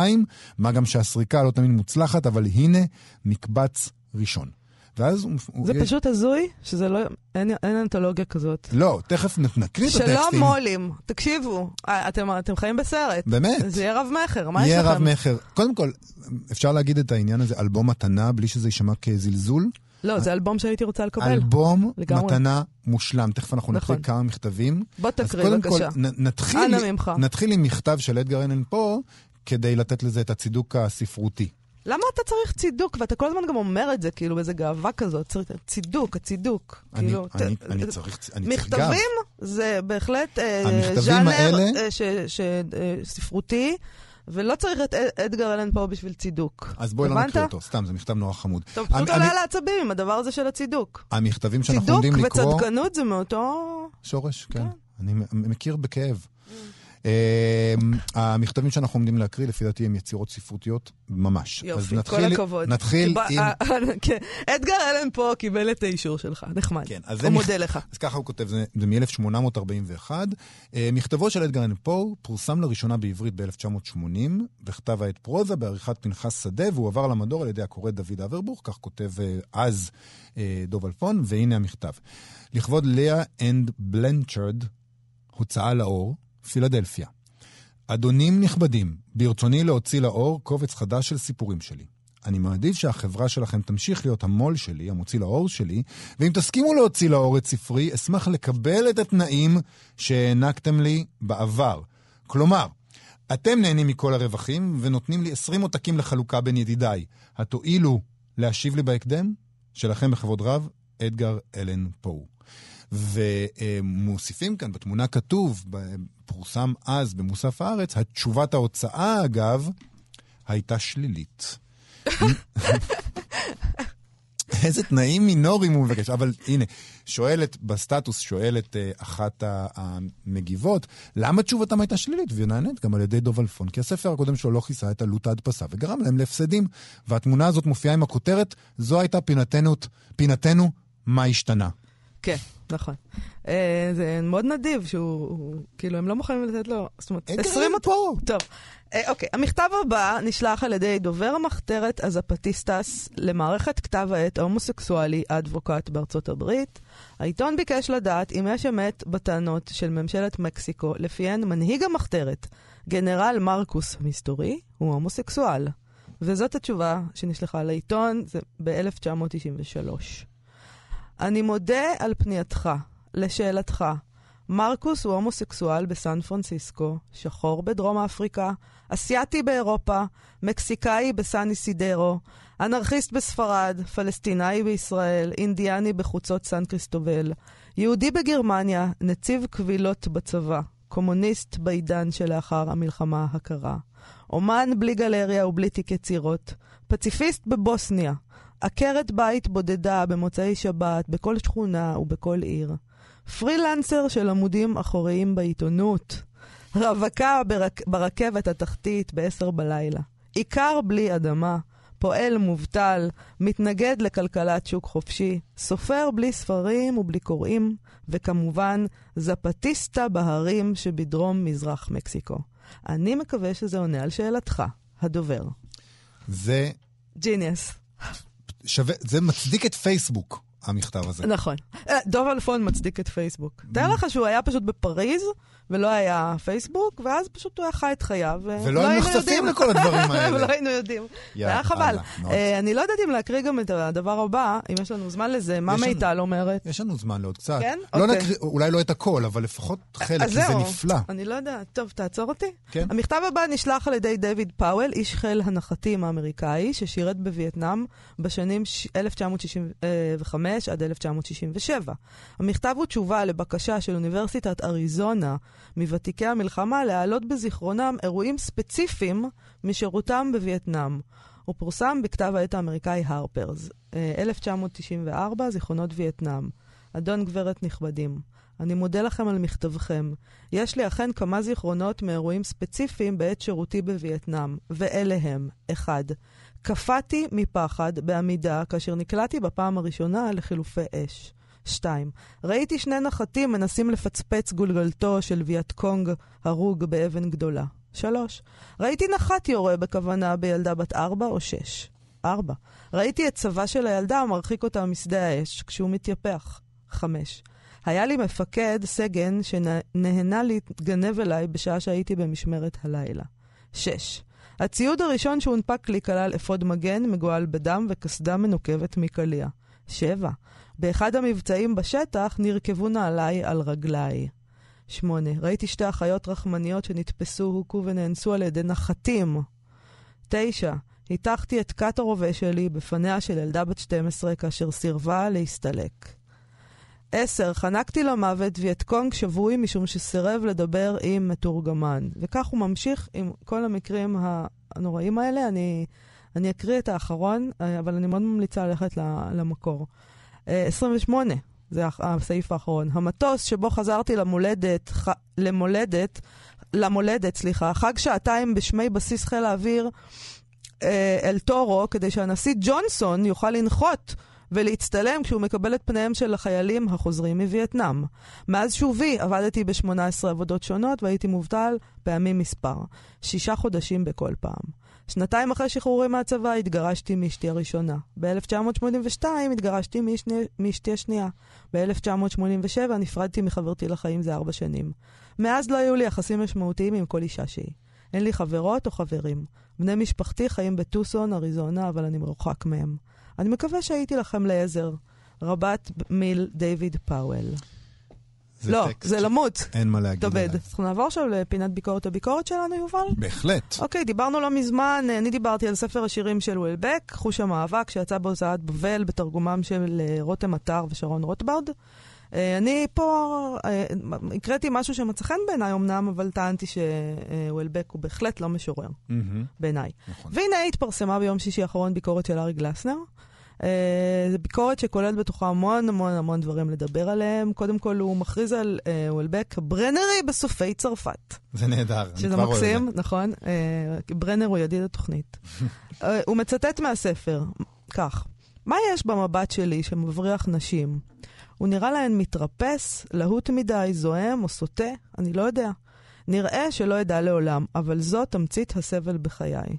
מה גם שהסריקה לא תמיד מוצלחת, אבל הנה מקבץ ראשון. ואז הוא... הוא- זה יש- פשוט הזוי, שזה לא... אין אין אנתולוגיה כזאת. לא, תכף נקריא את הטקסטים. שלום מו"לים, תקשיבו, אה, אתם, אתם חיים בסרט. באמת. זה יהיה רב-מכר, מה יש יהיה לכם? רב מכר. קודם כל, אפשר להגיד את העניין הזה, אלבום מתנה, בלי שזה יישמע כזלזול. לא, זה אלבום שהייתי רוצה לקבל. אלבום לגמרי. מתנה מושלם. תכף אנחנו נכון. נקריא כמה מכתבים. בוא אז תקריא, קודם בבקשה. כל, נ- נתחיל, אנא ממך. נתחיל עם מכתב של אדגר אלן פה, כדי לתת לזה את הצידוק הספרותי. למה אתה צריך צידוק? ואתה כל הזמן גם אומר את זה, כאילו, באיזה גאווה כזאת. צריך צידוק, הצידוק. אני, כאילו, אני, ת- אני צריך, אני צריך גב. מכתבים זה בהחלט אה, ז'אנר האלה- אה, ש- ש- אה, ספרותי, ולא צריך את אד- אדגר אלן פה בשביל צידוק. אז בואי לא? נקריא אותו, סתם, זה מכתב נורא חמוד. אתה פשוט עולה על העצבים עם הדבר הזה של הצידוק. המכתבים שאנחנו צידוק עומדים לקרוא... וצדקנות זה מאותו... שורש, כן. כן. אני מכיר בכאב. אמ, המכתבים שאנחנו עומדים להקריא, לפי דעתי, הם יצירות ספרותיות ממש. יופי, כל הכבוד. נתחיל עם... אה, אה, כן. אדגר אלן פה קיבל את האישור שלך, נחמד. כן, אז הוא מודה לך. אז ככה הוא כותב, זה, זה מ-1841. מכתבו של אדגר אלן פו פורסם לראשונה בעברית ב-1980, בכתב העת פרוזה, בעריכת פנחס שדה, והועבר למדור על ידי הקורא דוד אברבוך, כך כותב אה, אז אה, דוב אלפון, והנה המכתב. לכבוד לאה אנד בלנצ'רד, הוצאה לאור, פילדלפיה. אדונים נכבדים, ברצוני להוציא לאור קובץ חדש של סיפורים שלי. אני מעדיף שהחברה שלכם תמשיך להיות המו"ל שלי, המוציא לאור שלי, ואם תסכימו להוציא לאור את ספרי, אשמח לקבל את התנאים שהענקתם לי בעבר. כלומר, אתם נהנים מכל הרווחים ונותנים לי 20 עותקים לחלוקה בין ידידיי. התואילו להשיב לי בהקדם? שלכם בכבוד רב, אדגר אלן פו. ומוסיפים כאן, בתמונה כתוב, פורסם אז במוסף הארץ, התשובת ההוצאה, אגב, הייתה שלילית. איזה תנאים מינוריים הוא מבקש. אבל הנה, שואלת, בסטטוס שואלת אה, אחת המגיבות, למה תשובתם הייתה שלילית? והיא נענית גם על ידי דוב אלפון, כי הספר הקודם שלו לא כיסה את עלות ההדפסה וגרם להם להפסדים. והתמונה הזאת מופיעה עם הכותרת, זו הייתה פינתנו, פינתנו, מה השתנה? כן, נכון. אה, זה מאוד נדיב שהוא, הוא- כאילו, הם לא מוכנים לתת לו, זאת אומרת, אדגר 20... אלן פה. טוב, אה, אוקיי. המכתב הבא נשלח על ידי דובר המחתרת הזפטיסטס למערכת כתב העת ההומוסקסואלי אדבוקט בארצות הברית. העיתון ביקש לדעת אם יש אמת בטענות של ממשלת מקסיקו, לפיהן מנהיג המחתרת, גנרל מרקוס המסתורי, הוא הומוסקסואל. וזאת התשובה שנשלחה לעיתון, זה ב-1993. אני מודה על פנייתך. לשאלתך, מרקוס הוא הומוסקסואל בסן פרנסיסקו, שחור בדרום אפריקה, אסייתי באירופה, מקסיקאי בסן איסידרו, אנרכיסט בספרד, פלסטינאי בישראל, אינדיאני בחוצות סן קריסטובל, יהודי בגרמניה, נציב קבילות בצבא, קומוניסט בעידן שלאחר המלחמה הקרה, אומן בלי גלריה ובלי תיק יצירות, פציפיסט בבוסניה, עקרת בית בודדה במוצאי שבת בכל שכונה ובכל עיר. פרילנסר של עמודים אחוריים בעיתונות. רווקה ברק... ברכבת התחתית ב-10 בלילה. עיקר בלי אדמה. פועל מובטל, מתנגד לכלכלת שוק חופשי, סופר בלי ספרים ובלי קוראים, וכמובן, זפטיסטה בהרים שבדרום מזרח מקסיקו. אני מקווה שזה עונה על שאלתך, הדובר. זה ג'יניאס. שווה, זה מצדיק את פייסבוק. המכתב הזה. נכון. אה, דוב אלפון מצדיק את פייסבוק. תאר לך שהוא היה פשוט בפריז, ולא היה פייסבוק, ואז פשוט הוא היה חי את חייו, ולא היינו נחשפים. לכל הדברים האלה. ולא היינו יודעים. זה היה חבל. אה, אני לא יודעת אם להקריא גם את הדבר הבא, אם יש לנו זמן לזה. מה. מיטל אומרת? יש לנו זמן לעוד קצת. כן? לא אוקיי. אולי לא את הכל, אבל לפחות חלק, אז כי זה. נפלא. אני לא יודעת. טוב, תעצור אותי. כן. המכתב הבא נשלח על ידי דיוויד פאוול, איש חיל הנחתים האמריקאי, ששירת בווייטנאם בשנים ש- 1965 עד 1967. המכתב הוא תשובה לבקשה של אוניברסיטת אריזונה מוותיקי המלחמה להעלות בזיכרונם אירועים ספציפיים משירותם בווייטנאם. הוא פורסם בכתב העת האמריקאי הרפרס, אה, 1994, זיכרונות וייטנאם. אדון גברת נכבדים, אני מודה לכם על מכתבכם. יש לי אכן כמה זיכרונות מאירועים ספציפיים בעת שירותי בווייטנאם, ואלה הם: 1. קפאתי מפחד בעמידה כאשר נקלעתי בפעם הראשונה לחילופי אש. 2. ראיתי שני נחתים מנסים לפצפץ גולגלתו של ויאטקונג הרוג באבן גדולה. 3. ראיתי נחת יורה בכוונה בילדה בת 4 או 6. 4. ראיתי את צבא של הילדה מרחיק אותה משדה האש כשהוא מתייפח. 5. היה לי מפקד סגן שנהנה להתגנב אליי בשעה שהייתי במשמרת הלילה. 6. הציוד הראשון שהונפק לי כלל אפוד מגן מגואל בדם וקסדה מנוקבת מקליע. 7. באחד המבצעים בשטח נרכבו נעליי על רגליי. 8. ראיתי שתי אחיות רחמניות שנתפסו, הוכו ונאנסו על ידי נחתים. 9. הטחתי את כת הרובה שלי בפניה של ילדה בת 12 כאשר סירבה להסתלק. 10. חנקתי למוות וייטקונג שבוי משום שסירב לדבר עם מתורגמן. וכך הוא ממשיך עם כל המקרים הנוראים האלה. אני, אני אקריא את האחרון, אה, אבל אני מאוד ממליצה ללכת למקור. אה, 28, זה הסעיף האחרון. המטוס שבו חזרתי למולדת, ח... למולדת, למולדת, סליחה, חג שעתיים בשמי בסיס חיל האוויר אה, אל טורו, כדי שהנשיא ג'ונסון יוכל לנחות ולהצטלם כשהוא מקבל את פניהם של החיילים החוזרים מווייטנאם. מאז שובי עבדתי ב-18 עבודות שונות והייתי מובטל פעמים מספר, שישה חודשים בכל פעם. שנתיים אחרי שחרורי מהצבא התגרשתי מאשתי הראשונה. ב-1982 התגרשתי מאשתי השנייה. ב-1987 נפרדתי מחברתי לחיים זה ארבע שנים. מאז לא היו לי יחסים משמעותיים עם כל אישה שהיא. אין לי חברות או חברים. בני משפחתי חיים בטוסון, אריזונה, אבל אני מרוחק מהם. אני מקווה שהייתי לכם לעזר. רבת מיל דיוויד פאוול. זה לא, טקסט זה למות. אין מה להגיד. עליו. אנחנו נעבור עכשיו לפינת ביקורת הביקורת שלנו, יובל? בהחלט. אוקיי, דיברנו לא מזמן, אני דיברתי על ספר השירים של וולבק, חוש המאבק, שיצא בהוצאת בבל, בתרגומם של אה, רותם עטר ושרון רוטברד. אה, אני פה אה, הקראתי משהו שמצא חן בעיניי אמנם, אבל טענתי שוולבק הוא בהחלט לא משורר, מהמם, בעיניי. נכון. והנה התפרסמה ביום שישי האחרון ביקורת של ארי גלסנר. אה, זו ביקורת שכוללת בתוכה המון המון המון דברים לדבר עליהם. קודם כל, הוא מכריז על אה, וולבק ברנרי בסופי צרפת. זה נהדר, אני שזה כבר רואה את זה. מקסים, נכון? אה, ברנר הוא ידיד התוכנית. אה, הוא מצטט מהספר, כך: מה יש במבט שלי שמבריח נשים? הוא נראה להן מתרפס, להוט מדי, זועם או סוטה? אני לא יודע. נראה שלא אדע לעולם, אבל זו תמצית הסבל בחיי.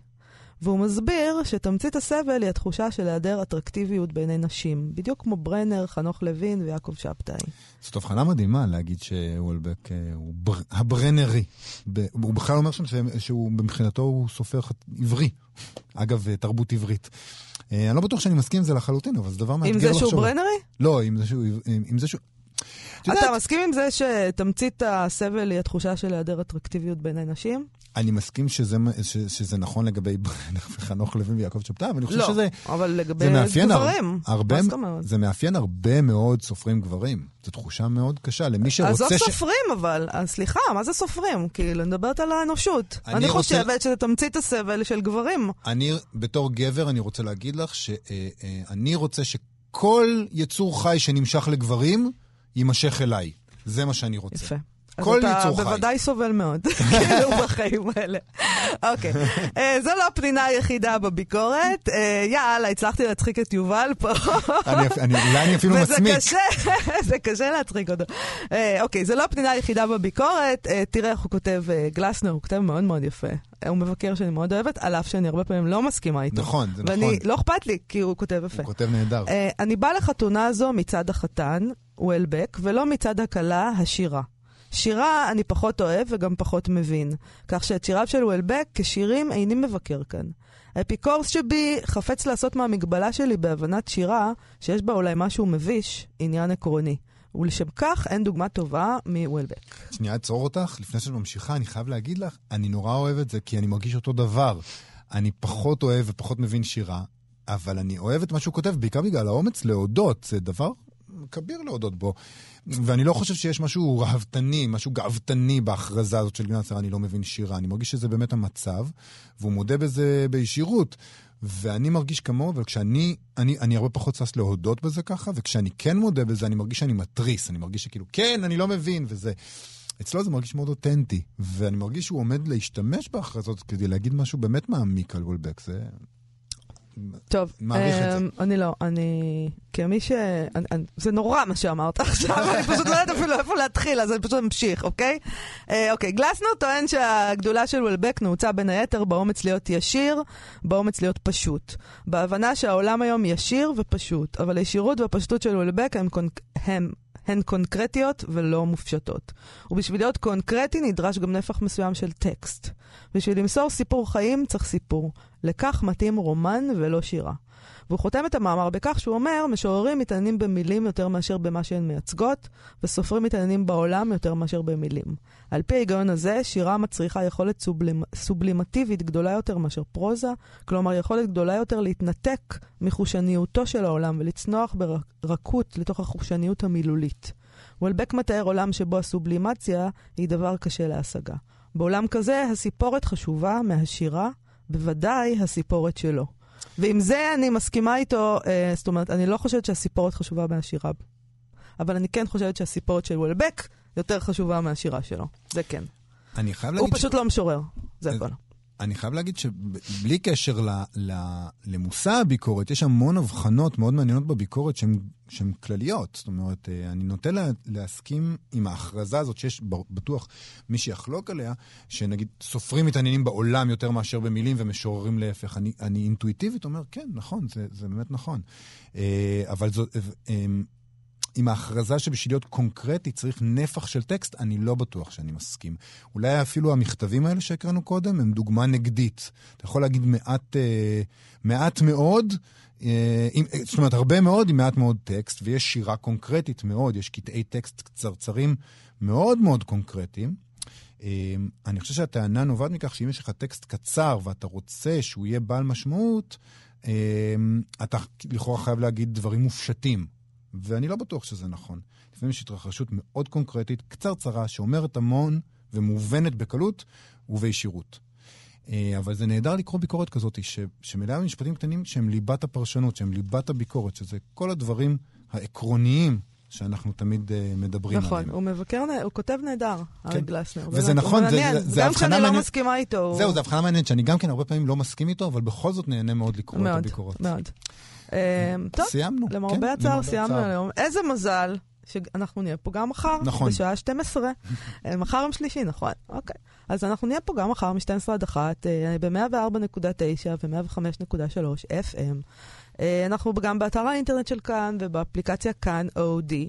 והוא מסביר שתמצית הסבל היא התחושה של היעדר אטרקטיביות בעיני נשים, בדיוק כמו ברנר, חנוך לוין ויעקב שבתאי. זאת הבחנה מדהימה להגיד שוולבק אה, הוא בר- הברנרי. ב- הוא בכלל אומר שם ש- שהוא, מבחינתו הוא סופר עברי. אגב, אה, תרבות עברית. אה, אני לא בטוח שאני מסכים עם זה לחלוטין, אבל זה דבר מאתגר עם לחשוב. זה שהוא ברנרי? לא, עם זה שהוא... עם- עם זה שהוא... את אתה מסכים עם זה שתמצית הסבל היא התחושה של היעדר אטרקטיביות בעיני נשים? אני מסכים שזה, ש- שזה נכון לגבי וחנוך לוין ויעקב שבתאי, אבל אני חושב לא, שזה... אבל לגבי זה מאפיין גברים. הרבה, מה זאת אומרת? זה מאפיין הרבה מאוד סופרים גברים. זו תחושה מאוד קשה למי שרוצה... עזוב ש... סופרים אבל, סליחה, מה זה סופרים? כאילו, אני מדברת על האנושות. אני אני רוצה- חושבת שזה תמצית הסבל של גברים. אני, בתור גבר, אני רוצה להגיד לך שאני רוצה שכל יצור חי שנמשך לגברים, יימשך אליי. זה מה שאני רוצה. יפה. אז כל אתה יצור חי. בוודאי סובל מאוד, כאילו, בחיים האלה. אוקיי. אה, זו לא הפנינה היחידה בביקורת. אה, יאללה, הצלחתי להצחיק את יובל פה. אני אולי אני אפילו וזה מסמיק. קשה, זה קשה להצחיק אותו. אה, אוקיי, זו לא הפנינה היחידה בביקורת. אה, תראה איך הוא כותב, גלסנר, הוא כותב מאוד מאוד יפה. הוא מבקר שאני מאוד אוהבת, על אף שאני הרבה פעמים לא מסכימה איתו. נכון, זה ואני, נכון. לא אכפת לי, כי הוא כותב יפה. הוא כותב נהדר. אני באה לחתונה הזו מצד החתן, וולבק, ולא מצד הכלה, השירה. שירה אני פחות אוהב וגם פחות מבין, כך שאת שיריו של וולבק כשירים איני מבקר כאן. האפיקורס שבי חפץ לעשות מהמגבלה שלי בהבנת שירה, שיש בה אולי משהו מביש, עניין עקרוני. ולשם כך אין דוגמה טובה מוולבק. שנייה, אעצור אותך. לפני שאת ממשיכה, אני חייב להגיד לך, אני נורא אוהב את זה, כי אני מרגיש אותו דבר. אני פחות אוהב ופחות מבין שירה, אבל אני אוהב את מה שהוא כותב, בעיקר בגלל האומץ להודות. זה דבר כביר להודות בו. ואני לא חושב שיש משהו ראוותני, משהו גאוותני בהכרזה הזאת של גנצר, אני לא מבין שירה. אני מרגיש שזה באמת המצב, והוא מודה בזה בישירות. ואני מרגיש כמוהו, אבל כשאני, אני, אני הרבה פחות שש להודות בזה ככה, וכשאני כן מודה בזה, אני מרגיש שאני מתריס, אני מרגיש שכאילו, כן, אני לא מבין, וזה... אצלו זה מרגיש מאוד אותנטי, ואני מרגיש שהוא עומד להשתמש בהכרזות כדי להגיד משהו באמת מעמיק על וולבק. זה... טוב, מעריך את זה. אמ, אני לא, אני... כמי ש... זה נורא מה שאמרת עכשיו, אני פשוט לא יודעת אפילו איפה להתחיל, אז אני פשוט אמשיך, אוקיי? אה, אוקיי, גלסנר טוען שהגדולה של וולבק נעוצה בין היתר באומץ להיות ישיר, באומץ להיות פשוט. בהבנה שהעולם היום ישיר ופשוט, אבל הישירות והפשטות של וולבק. הם הן קונקרטיות ולא מופשטות. ובשביל להיות קונקרטי נדרש גם נפח מסוים של טקסט. בשביל למסור סיפור חיים צריך סיפור. לכך מתאים רומן ולא שירה. והוא חותם את המאמר בכך שהוא אומר, משוררים מתעניינים במילים יותר מאשר במה שהן מייצגות, וסופרים מתעניינים בעולם יותר מאשר במילים. על פי ההיגיון הזה, שירה מצריכה יכולת סובלימ... סובלימטיבית גדולה יותר מאשר פרוזה, כלומר יכולת גדולה יותר להתנתק מחושניותו של העולם ולצנוח ברכות לתוך החושניות המילולית. וולבק מתאר עולם שבו הסובלימציה היא דבר קשה להשגה. בעולם כזה הסיפורת חשובה מהשירה, בוודאי הסיפורת שלו. ועם זה אני מסכימה איתו, אה, זאת אומרת, אני לא חושבת שהסיפורת חשובה מהשירה, אבל אני כן חושבת שהסיפורת של וולבק יותר חשובה מהשירה שלו. זה כן. אני חייב הוא להגיד... פשוט לא משורר, זה הכל. אני חייב להגיד שבלי קשר ל, ל, למושא הביקורת, יש המון הבחנות מאוד מעניינות בביקורת שהן שהן כלליות. זאת אומרת, אה, אני נוטה לה, להסכים עם ההכרזה הזאת, שיש בטוח מי שיחלוק עליה, שנגיד סופרים מתעניינים בעולם יותר מאשר במילים ומשוררים להפך. אני, אני אינטואיטיבית אומר, כן, נכון, זה, זה באמת נכון. אה, אבל זו... עם ההכרזה שבשביל להיות קונקרטי צריך נפח של טקסט, אני לא בטוח שאני מסכים. אולי אפילו המכתבים האלה שהקראנו קודם הם דוגמה נגדית. אתה יכול להגיד מעט, אה, מעט מאוד, אה, עם, זאת אומרת, הרבה מאוד עם מעט מאוד טקסט, ויש שירה קונקרטית מאוד, יש קטעי טקסט קצרצרים מאוד מאוד קונקרטיים. אה, אני חושב שהטענה נובעת מכך שאם יש לך טקסט קצר ואתה רוצה שהוא יהיה בעל משמעות, אתה לכאורה חייב להגיד דברים מופשטים. ואני לא בטוח שזה נכון. לפעמים יש התרחשות מאוד קונקרטית, קצרצרה, שאומרת המון ומובנת בקלות ובישירות. אה, אבל זה נהדר לקרוא ביקורת כזאת, ש, שמלאה במשפטים קטנים שהם ליבת הפרשנות, שהם ליבת הביקורת, שזה כל הדברים העקרוניים שאנחנו תמיד uh, מדברים נכון, עליהם. הוא מבקר, הוא כותב נהדר, ארי גלסנר. וזה באמת, נכון, הוא זה- זה- זה גם הבחנה כשאני לא מעניינת. מסכימה איתו. הוא- זהו, זו הבחנה מעניינת שאני גם כן הרבה פעמים לא מסכים איתו, אבל בכל זאת נהנה מאוד לקרוא את מאוד, הביקורות. מאוד. אה, טוב, סיימנו. למרבה כן, הצער, סיימנו הצער. היום. איזה מזל שאנחנו נהיה פה גם מחר, נכון. בשעה 12. אה, מחר יום שלישי, נכון? אוקיי. אז אנחנו נהיה פה גם מחר מ-12 עד 1, ב-104.9 ו-105.3 FM. אנחנו גם באתר האינטרנט של כאן ובאפליקציה כאן אודי.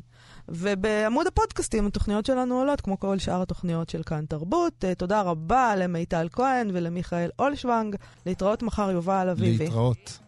ובעמוד הפודקאסטים התוכניות שלנו עולות, כמו כל שאר התוכניות של כאן תרבות. אה, תודה רבה למיטל כהן ולמיכאל אולשוונג. להתראות מחר, יובל אביבי. להתראות.